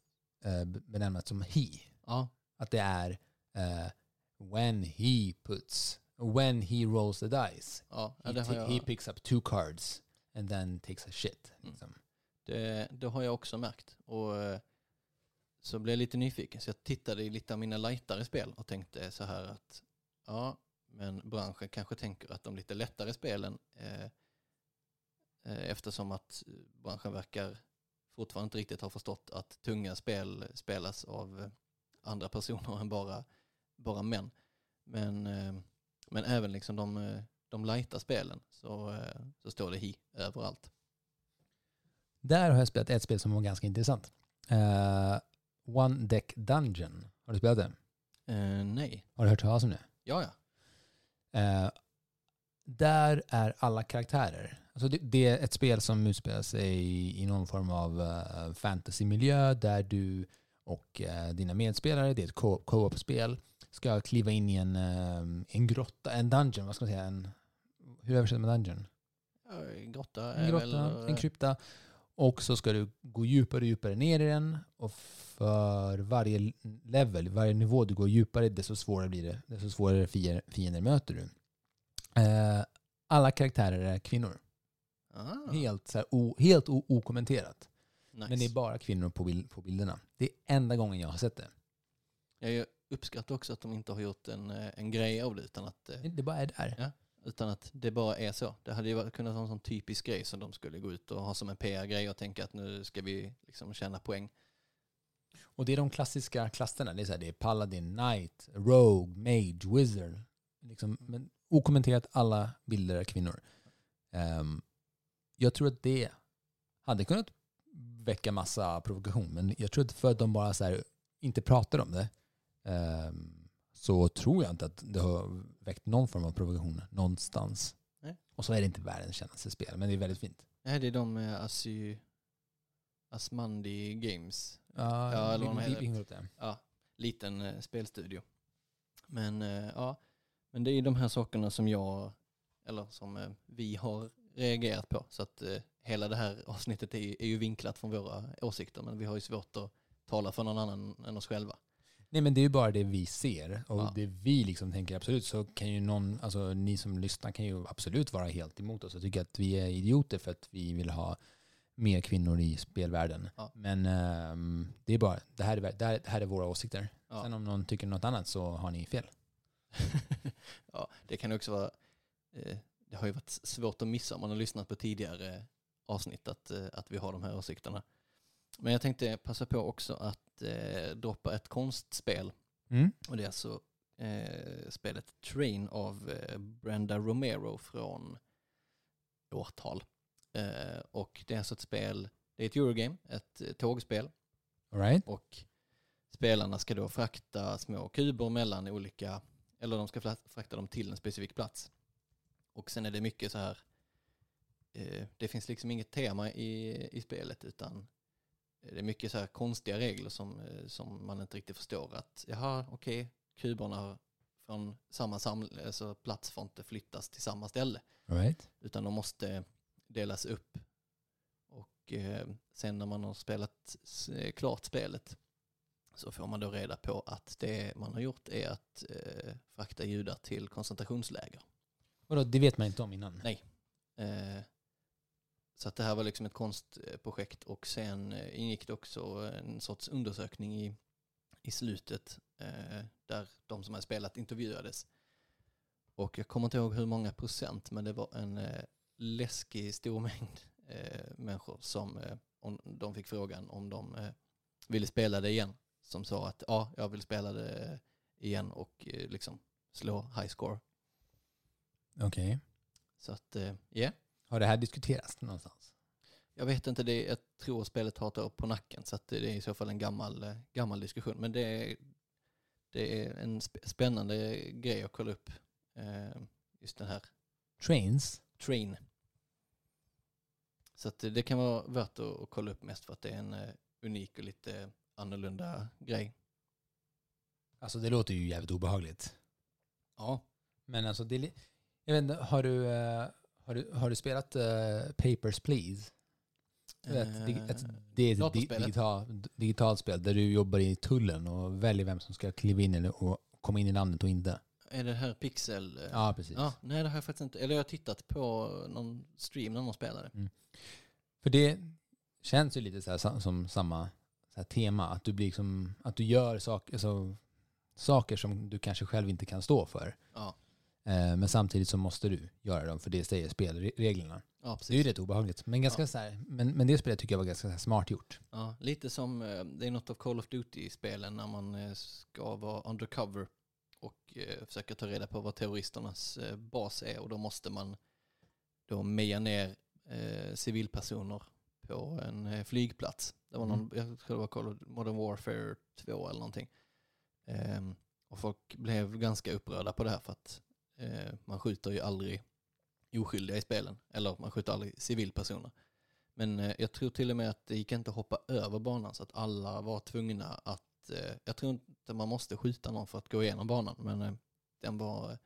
uh, benämnat som he. Ja, Att det är eh, when he puts, when he rolls the dice. ja, He, ta- he jag, picks up two cards and then takes a shit. Mm. Det, det har jag också märkt. Och eh, så blev jag lite nyfiken så jag tittade i lite av mina lightare spel och tänkte så här att ja, men branschen kanske tänker att de lite lättare spelen eh, eh eftersom att branschen verkar fortfarande inte riktigt ha förstått att tunga spel spelas av andra personer än bara, bara män. Men, eh, men även liksom de, de lighta spelen så, så står det hi överallt. Där har jag spelat ett spel som var ganska intressant. Eh, One Deck Dungeon. Har du spelat det? Eh, nej, Har du hört talas om det? ja ja. Eh, där är alla karaktärer. Alltså det, det är ett spel som utspelar sig i, i någon form av uh, fantasymiljö där du och eh, dina medspelare, det är ett co- co-op-spel, ska kliva in i en, eh, en grotta, en dungeon, vad ska man säga? En, hur översätter man dungeon? Grotta En grotta, väl... en krypta. Och så ska du gå djupare och djupare ner i den. Och för varje level, varje nivå du går djupare, desto svårare blir det. Desto svårare fiender, möter du. Eh, alla karaktärer är kvinnor. Ah, Helt, så här, o, helt o, okommenterat. nice. Men det är bara kvinnor på, bild, på bilderna. Det är enda gången jag har sett det. Jag uppskattar också att de inte har gjort en, eh, en grej av det utan att, eh, Det bara är där. Ja utan att det bara är så. Det hade ju kunnat vara en sån typisk grej som de skulle gå ut och ha som en PR-grej och tänka att nu ska vi liksom tjäna poäng. Och det är de klassiska klasserna. Det är, så här, det är Paladin, Knight, Rogue, Mage, Wizard. Liksom, men okommenterat alla bilder är kvinnor. Um, jag tror att det hade kunnat väcka massa provokation. Men jag tror att för att de bara så här, inte pratar om det um, så tror jag inte att det har väckt någon form av provokation någonstans. Nej. Och så är det inte världens kändaste spel, men det är väldigt fint. Nej, det är de med Asy... Asmandi Games. Ja, Ja, eller vad de det. Ja, liten eh, spelstudio. Men eh, ja, men det är de här sakerna som jag, eller som eh, vi har reagerat på. Så att hela det här avsnittet är, är ju vinklat från våra åsikter, men vi har ju svårt att tala för någon annan än oss själva. Nej men det är ju bara det vi ser och Ja. det vi liksom tänker absolut så kan ju någon, alltså ni som lyssnar kan ju absolut vara helt emot oss och tycka att vi är idioter för att vi vill ha mer kvinnor i spelvärlden. Ja. Men ehm, det är bara, det här är, det här, är våra åsikter. Ja. Sen om någon tycker något annat så har ni fel. ja, det kan också vara, eh, det har ju varit svårt att missa om man har lyssnat på tidigare avsnitt att, eh, att vi har de här åsikterna. Men jag tänkte passa på också att eh, droppa ett konstspel Mm. Och det är alltså eh, spelet Train av eh, Brenda Romero från årtal. Eh, och det är alltså ett spel, det är ett Eurogame, ett eh, tågspel. All right? Och spelarna ska då frakta små kuber mellan olika, eller de ska frakta dem till en specifik plats. Och sen är det mycket så här, eh, det finns liksom inget tema i, i spelet utan det är mycket så här konstiga regler som, eh, som man inte riktigt förstår. Att jaha, okej, kuberna från samma saml- alltså plats får inte flyttas till samma ställe right? utan de måste delas upp. Och eh, sen när man har spelat eh, klart spelet så får man då reda på att det man har gjort är att eh, frakta judar till koncentrationsläger. Vadå, det vet man inte om innan? Nej. Eh, så att det här var liksom ett konstprojekt och sen eh, ingick det också en sorts undersökning i, i slutet eh, där de som har spelat intervjuades. Och jag kommer inte ihåg hur många procent, men det var en eh, läskig stor mängd eh, människor som eh, om de fick frågan om de eh, ville spela det igen. Som sa att ja, jag vill spela det igen och eh, liksom slå high score. Okej. Så att, ja. Yeah. Har det här diskuterats någonstans? Jag vet inte, det, jag tror spelet har ett år på nacken så det är i så fall en gammal, eh, gammal diskussion. Men det är, det är en sp- spännande grej att kolla upp. Eh, just den här Trains? Train. Så det kan vara värt att, kolla upp mest för att det är en eh, unik och lite annorlunda grej. Alltså det låter ju jävligt obehagligt. Ja. Men alltså, det, jag vet inte, har du, har du, har du spelat eh, Papers, Please? Vet, dig- ett, det är ett di- digital, digitalt spel där du jobbar i tullen och väljer vem som ska kliva in och komma in i landet och inte. Är det här Pixel? eh, Ja, precis. Ja, nej det har jag faktiskt inte. Eller jag har tittat på någon stream när någon spelade. För det känns ju lite så här, som samma så här tema, att du, blir liksom, att du gör saker, alltså, saker som du kanske själv inte kan stå för. Ja, Eh, men samtidigt så måste du göra dem, för det säger spelreglerna. ja. Det är ju rätt obehagligt. Men, ganska Ja. så här, men, men det spelet tycker jag var ganska smart gjort. Ja, lite som, eh, det är något av Call of Duty-spelen när man eh, ska vara undercover och eh, försöka ta reda på vad terroristernas eh, bas är och då måste man då meja ner eh, civilpersoner på en eh, flygplats. Det var någon, jag tror det var Call of Modern Warfare 2 eller någonting. Ehm, och folk blev ganska upprörda på det här för att eh, man skjuter ju aldrig oskyldiga i spelen. Eller man skjuter aldrig civilpersoner. Men eh, jag tror till och med att det gick inte att hoppa över banan så att alla var tvungna att, eh, jag tror inte man måste skjuta någon för att gå igenom banan, men eh, den var, jag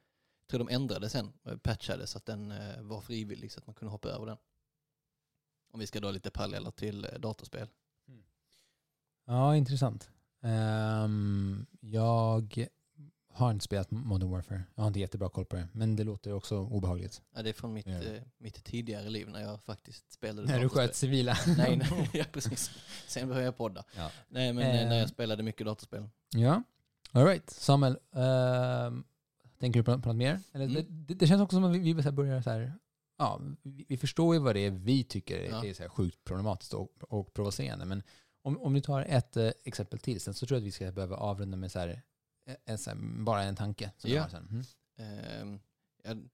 tror de ändrade sen, eh, patchade så att den eh, var frivillig så att man kunde hoppa över den. Om vi ska dra lite paralleller till datorspel. datorspel. Ja, intressant. Um, jag har inte spelat Modern Warfare. Jag har inte jättebra koll på det. Men det låter också obehagligt. Ja, det är från mitt, Ja. eh, mitt tidigare liv när jag faktiskt spelade När du sköt civila. Nej, nej, ja, precis. Sen började jag podda. Ja. Nej, men eh, när Eh. jag spelade mycket datorspel. Ja. All right. Samuel, ehm, tänker du på, på något mer? Eller, Mm. det, det, känns också som att vi, vi börjar så här, ja, vi, vi förstår ju vad det är vi tycker är, Ja. är så här sjukt problematiskt och, och provocerande. Men om, om du tar ett eh, exempel till sen så tror jag att vi ska behöva avrunda med så här, eh, en, här bara en tanke. Som Ja. jag. Mm. Ehm, jag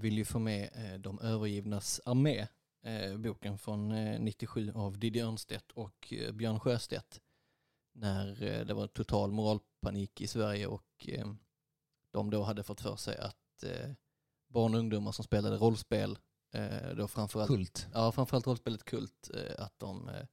vill ju få med eh, De övergivnas armé, eh, boken från eh, 97 av Diddy Örnstedt och eh, Björn Sjöstedt. När eh, det var total moralpanik i Sverige och eh, de då hade fått för sig att eh, barn och ungdomar som spelade rollspel, eh, då framförallt, Kult. ja, framförallt rollspelet Kult, eh, att de eh,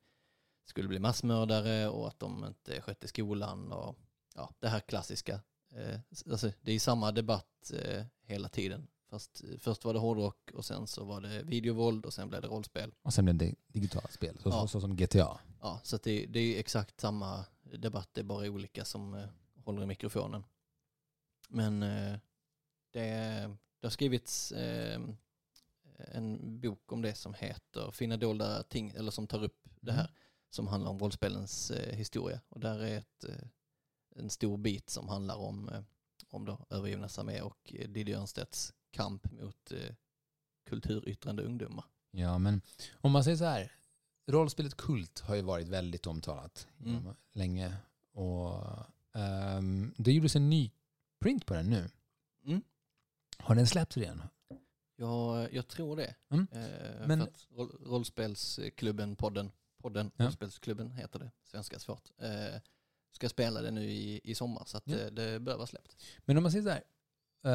skulle bli massmördare och att de inte skötte skolan och ja, det här klassiska. Eh, alltså, det är samma debatt eh, hela tiden. Fast eh, först var det hårdrock och sen så var det videovåld och sen blev det rollspel. Och sen blev det digitalt spel, så, Ja. så, så som GTA. Ja, så det, det är exakt samma debatt, det är bara olika som eh, håller i mikrofonen. Men eh, det, det har skrivits eh, en bok om det som heter Fina dolda ting, eller som tar upp det här, som handlar om rollspelens eh, historia. Och där är ett, eh, en stor bit som handlar om, eh, om då övergivnas armé och eh, Diddy Örnstedts kamp mot eh, kulturyttrande ungdomar. Ja, men om man säger så här. Rollspelet Kult har ju varit väldigt omtalat Mm. länge. Och ehm, det gjordes en ny print på den nu. Mm. Har den släppts redan? Ja, jag tror det. Mm. Eh, Men- roll, rollspelsklubben, podden, podden Ja. rollspelsklubben heter det, svenska svårt, eh, ska spela det nu i, i sommar så Ja. eh, det bör vara släppt. Men om man säger så här.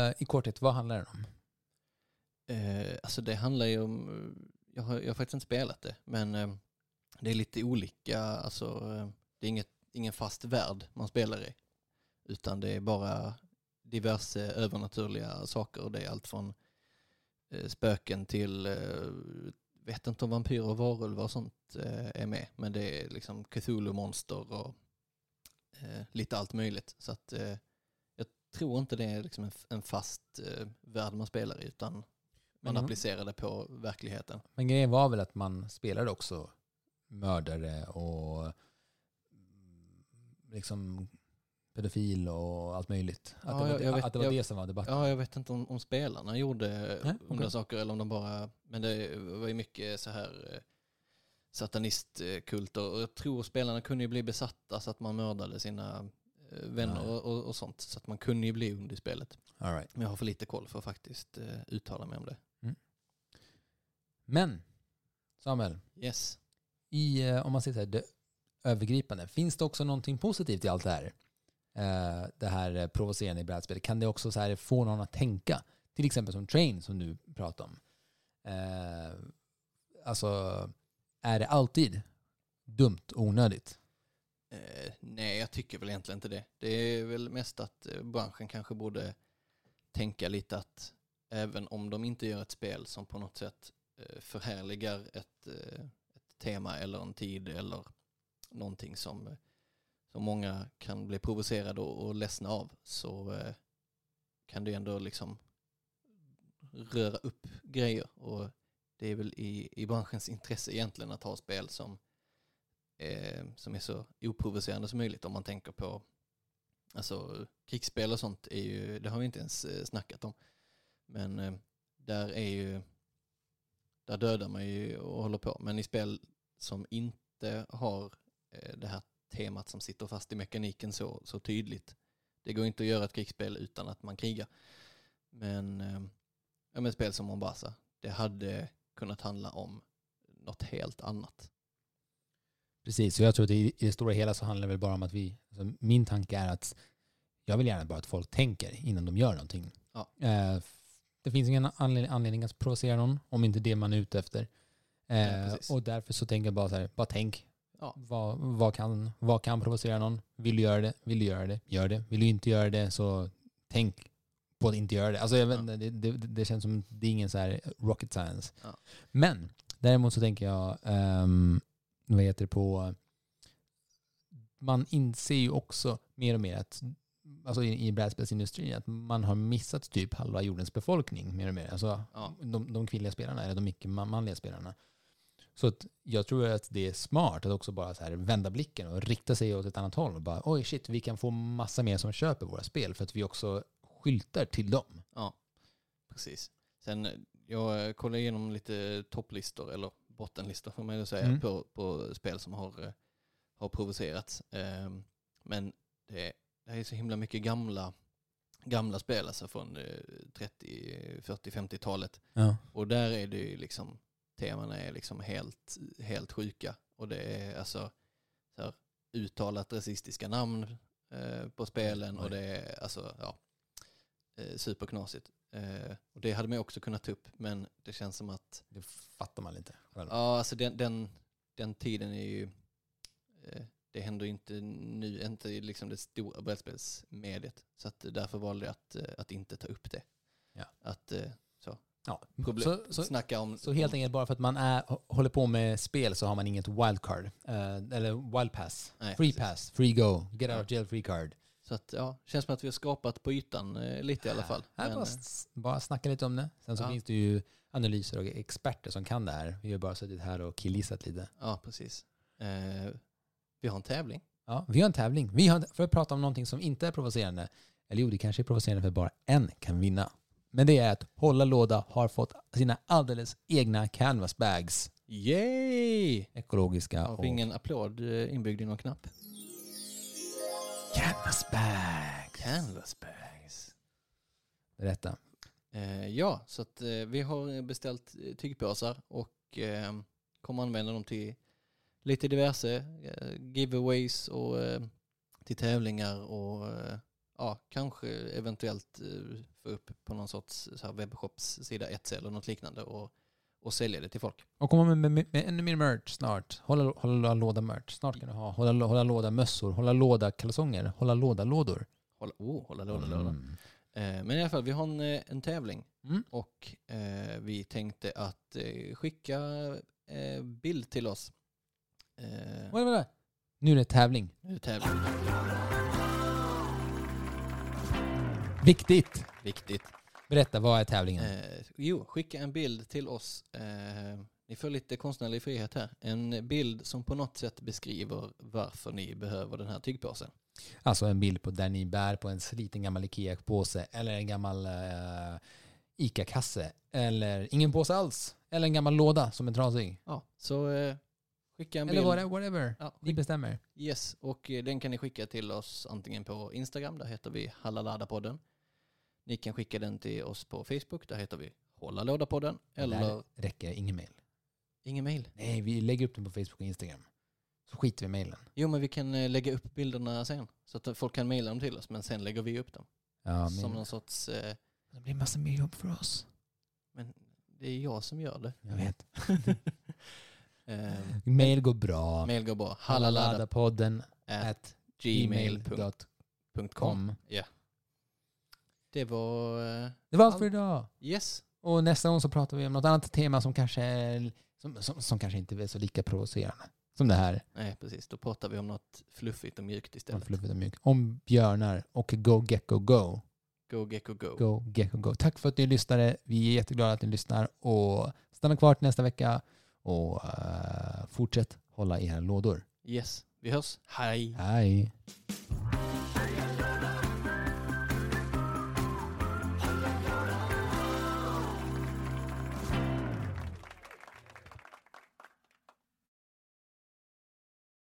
eh, I korthet, vad handlar den om? Eh, alltså det handlar ju om, jag har, jag har faktiskt inte spelat det, men eh, det är lite olika, alltså det är inget, ingen fast värld man spelar i, utan det är bara diverse övernaturliga saker. Det är allt från spöken till, vet inte om vampyrer och varulvar och sånt är med, men det är liksom Cthulhu-monster och eh, lite allt möjligt. Så att eh, jag tror inte det är liksom en, en fast eh, värld man spelar i, utan man Men- applicerar det på verkligheten. Men grejen var väl att man spelade också mördare och mm, liksom pedofil och allt möjligt. Att Ja, det var, jag- jag att det, var jag- det som var debatten. Ja, jag vet inte om, om spelarna gjorde Nej, onda okej. saker eller om de bara... Men det var ju mycket så här eh, satanistkulter. Och jag tror spelarna kunde ju bli besatta så att man mördade sina eh, vänner och, och, och sånt. Så att man kunde ju bli ond i spelet. All right. Men jag har för lite koll för att faktiskt eh, uttala mig om det. Men, Samuel, Yes. i, eh, om man så här, det övergripande, finns det också någonting positivt i allt det här? Eh, det här provocerande i brädspel. Kan det också så här få någon att tänka? Till exempel som Train som du pratade om. Alltså, är det alltid dumt och onödigt? Eh, nej, jag tycker väl egentligen inte det. Det är väl mest att eh, branschen kanske borde tänka lite att även om de inte gör ett spel som på något sätt eh, förhärligar ett, eh, ett tema eller en tid eller någonting som, som många kan bli provocerade och, och ledsna av så eh, kan det ändå liksom röra upp grejer och det är väl i, i branschens intresse egentligen att ha spel som eh, som är så oprovocerande som möjligt om man tänker på alltså krigsspel och sånt är ju, det har vi inte ens eh, snackat om. Men eh, där är ju, där dödar man ju och håller på. Men i spel som inte har eh, det här temat som sitter fast i mekaniken så, så tydligt. Det går inte att göra ett krigsspel utan att man krigar. Men, eh, ja, men spel som Mombasa, det hade kunnat handla om något helt annat. Precis, så jag tror att i, det stora hela så handlar det väl bara om att vi, alltså min tanke är att jag vill gärna bara att folk tänker innan de gör någonting. Ja. Eh, det finns ingen anledning, att provocera någon om inte det man är ute efter. Eh, Ja, och därför så tänker jag bara så här, bara tänk. Ja. Vad, vad, kan, vad kan provocera någon? Vill du göra det? Vill du göra det? Gör det. Vill du inte göra det så tänk på att inte göra det. Alltså jag vet, Ja. det, det, det känns som det är ingen så här rocket science. Ja. Men däremot så tänker jag, um, vad heter det på, man inser ju också mer och mer att alltså i, i brädspelsindustrin att man har missat typ halva jordens befolkning mer och mer. Alltså Ja. de, de kvinnliga spelarna eller de icke-manliga spelarna. Så att jag tror att det är smart att också bara så här vända blicken och rikta sig åt ett annat håll och bara oj shit, vi kan få massa mer som köper våra spel för att vi också skyltar till dem. Ja, precis. Sen jag kollade igenom lite topplistor, eller bottenlistor får man ju säga, Mm. på, på spel som har, eh, har provocerats. Ehm, Men det, det är så himla mycket gamla, gamla spel, alltså från eh, 30, 40, 50-talet. Ja. Och där är det ju liksom, temana är liksom helt, helt sjuka. Och det är alltså så här, uttalat rasistiska namn eh, på spelen Oj. och det är alltså, ja, eh, superknasigt. Eh, och det hade man ju också kunnat ta upp, men det känns som att, Det fattar man inte. själv. ja alltså den, den, den tiden är ju, eh, det händer ju inte nu, inte liksom det stora brädspelsmediet. Så att därför valde jag att, eh, att inte ta upp det. Ja. Att eh, Ja. problem, Så, så, snacka om... så helt enkelt bara för att man är, håller på med spel så har man inget wildcard. Eh, eller wild pass. Nej, free precis. pass, free go, get out of jail free card. Så att ja, känns som att vi har skapat på ytan eh, lite i alla fall. Här, Men, bara, eh, bara snacka lite om det. Sen så Ja. finns det ju analyser och experter som kan det här. Vi har bara suttit här och killgissat lite. ja, precis. Eh, vi har en tävling. Ja, vi har en tävling. Vi har, för att prata om någonting som inte är provocerande. Eller jo, det kanske är provocerande för att bara en kan vinna. Men det är att Hålla Låda har fått sina alldeles egna canvas bags. Yay! Ekologiska Har och ingen applåd eh, inbyggd i någon knapp? Canvas bags. Canvas bags. Berätta. Eh, ja, så att eh, vi har beställt eh, tygpåsar och eh, kommer använda dem till lite diverse eh, giveaways och eh, till tävlingar och ja, kanske eventuellt få upp på någon sorts så här webbshopssida eller något liknande och, och sälja det till folk. Och komma med, med, med ännu mer merch snart. Hålla, hålla låda merch. Snart kan du ha hålla, hålla låda mössor, hålla låda kalsonger, hålla låda lådor. Hålla, oh, hålla låda, låda. Mm. Eh, men i alla fall, vi har en, eh, en tävling Mm. och eh, vi tänkte att eh, skicka eh, bild till oss. Eh, Vad är det? Nu är det tävling. nu är det tävling. Viktigt! Viktigt. Berätta, vad är tävlingen? Eh, jo, skicka en bild till oss. Eh, ni får lite konstnärlig frihet här. En bild som på något sätt beskriver varför ni behöver den här tygpåsen. Alltså en bild på där ni bär på en sliten gammal Ikea-påse eller en gammal uh, ICA-kasse eller ingen påse alls. Eller en gammal låda som är trasig. Ja, så eh, skicka en Eller bild. whatever. whatever. Ja, Ni bestämmer. Yes, och eh, den kan ni skicka till oss antingen på Instagram, där heter vi Hallalada-podden. Ni kan skicka den till oss på Facebook, där heter vi Hålla Låda-podden. Eller Där räcker ingen mail. ingen mail. Nej, vi lägger upp den på Facebook och Instagram. Så skiter vi i mailen. Jo, men vi kan eh, lägga upp bilderna sen. Så att folk kan mejla dem till oss, men sen lägger vi upp dem. Ja, Som men någon sorts... Eh, det blir massa mer jobb för oss. men det är jag som gör det. Jag vet. eh, Mail går bra. mail går bra. Hallalada Hallalada-podden at gmail.com. gmail.com. Det var... Eh, Det var allt för idag. yes. Och nästa gång så pratar vi om något annat tema som kanske, är, som, som, som kanske inte är så lika provocerande. Som det här. Nej, precis. Då pratar vi om något fluffigt och mjukt Om, istället. fluffigt och mjukt. om björnar och Go Gecko Go. Go Gecko Go. Go Gecko Go. Tack för att ni lyssnade. Vi är jätteglada att ni lyssnar. Och stanna kvar till nästa vecka. Och eh, fortsätt hålla era lådor. Yes. Vi hörs. Hej. Hej.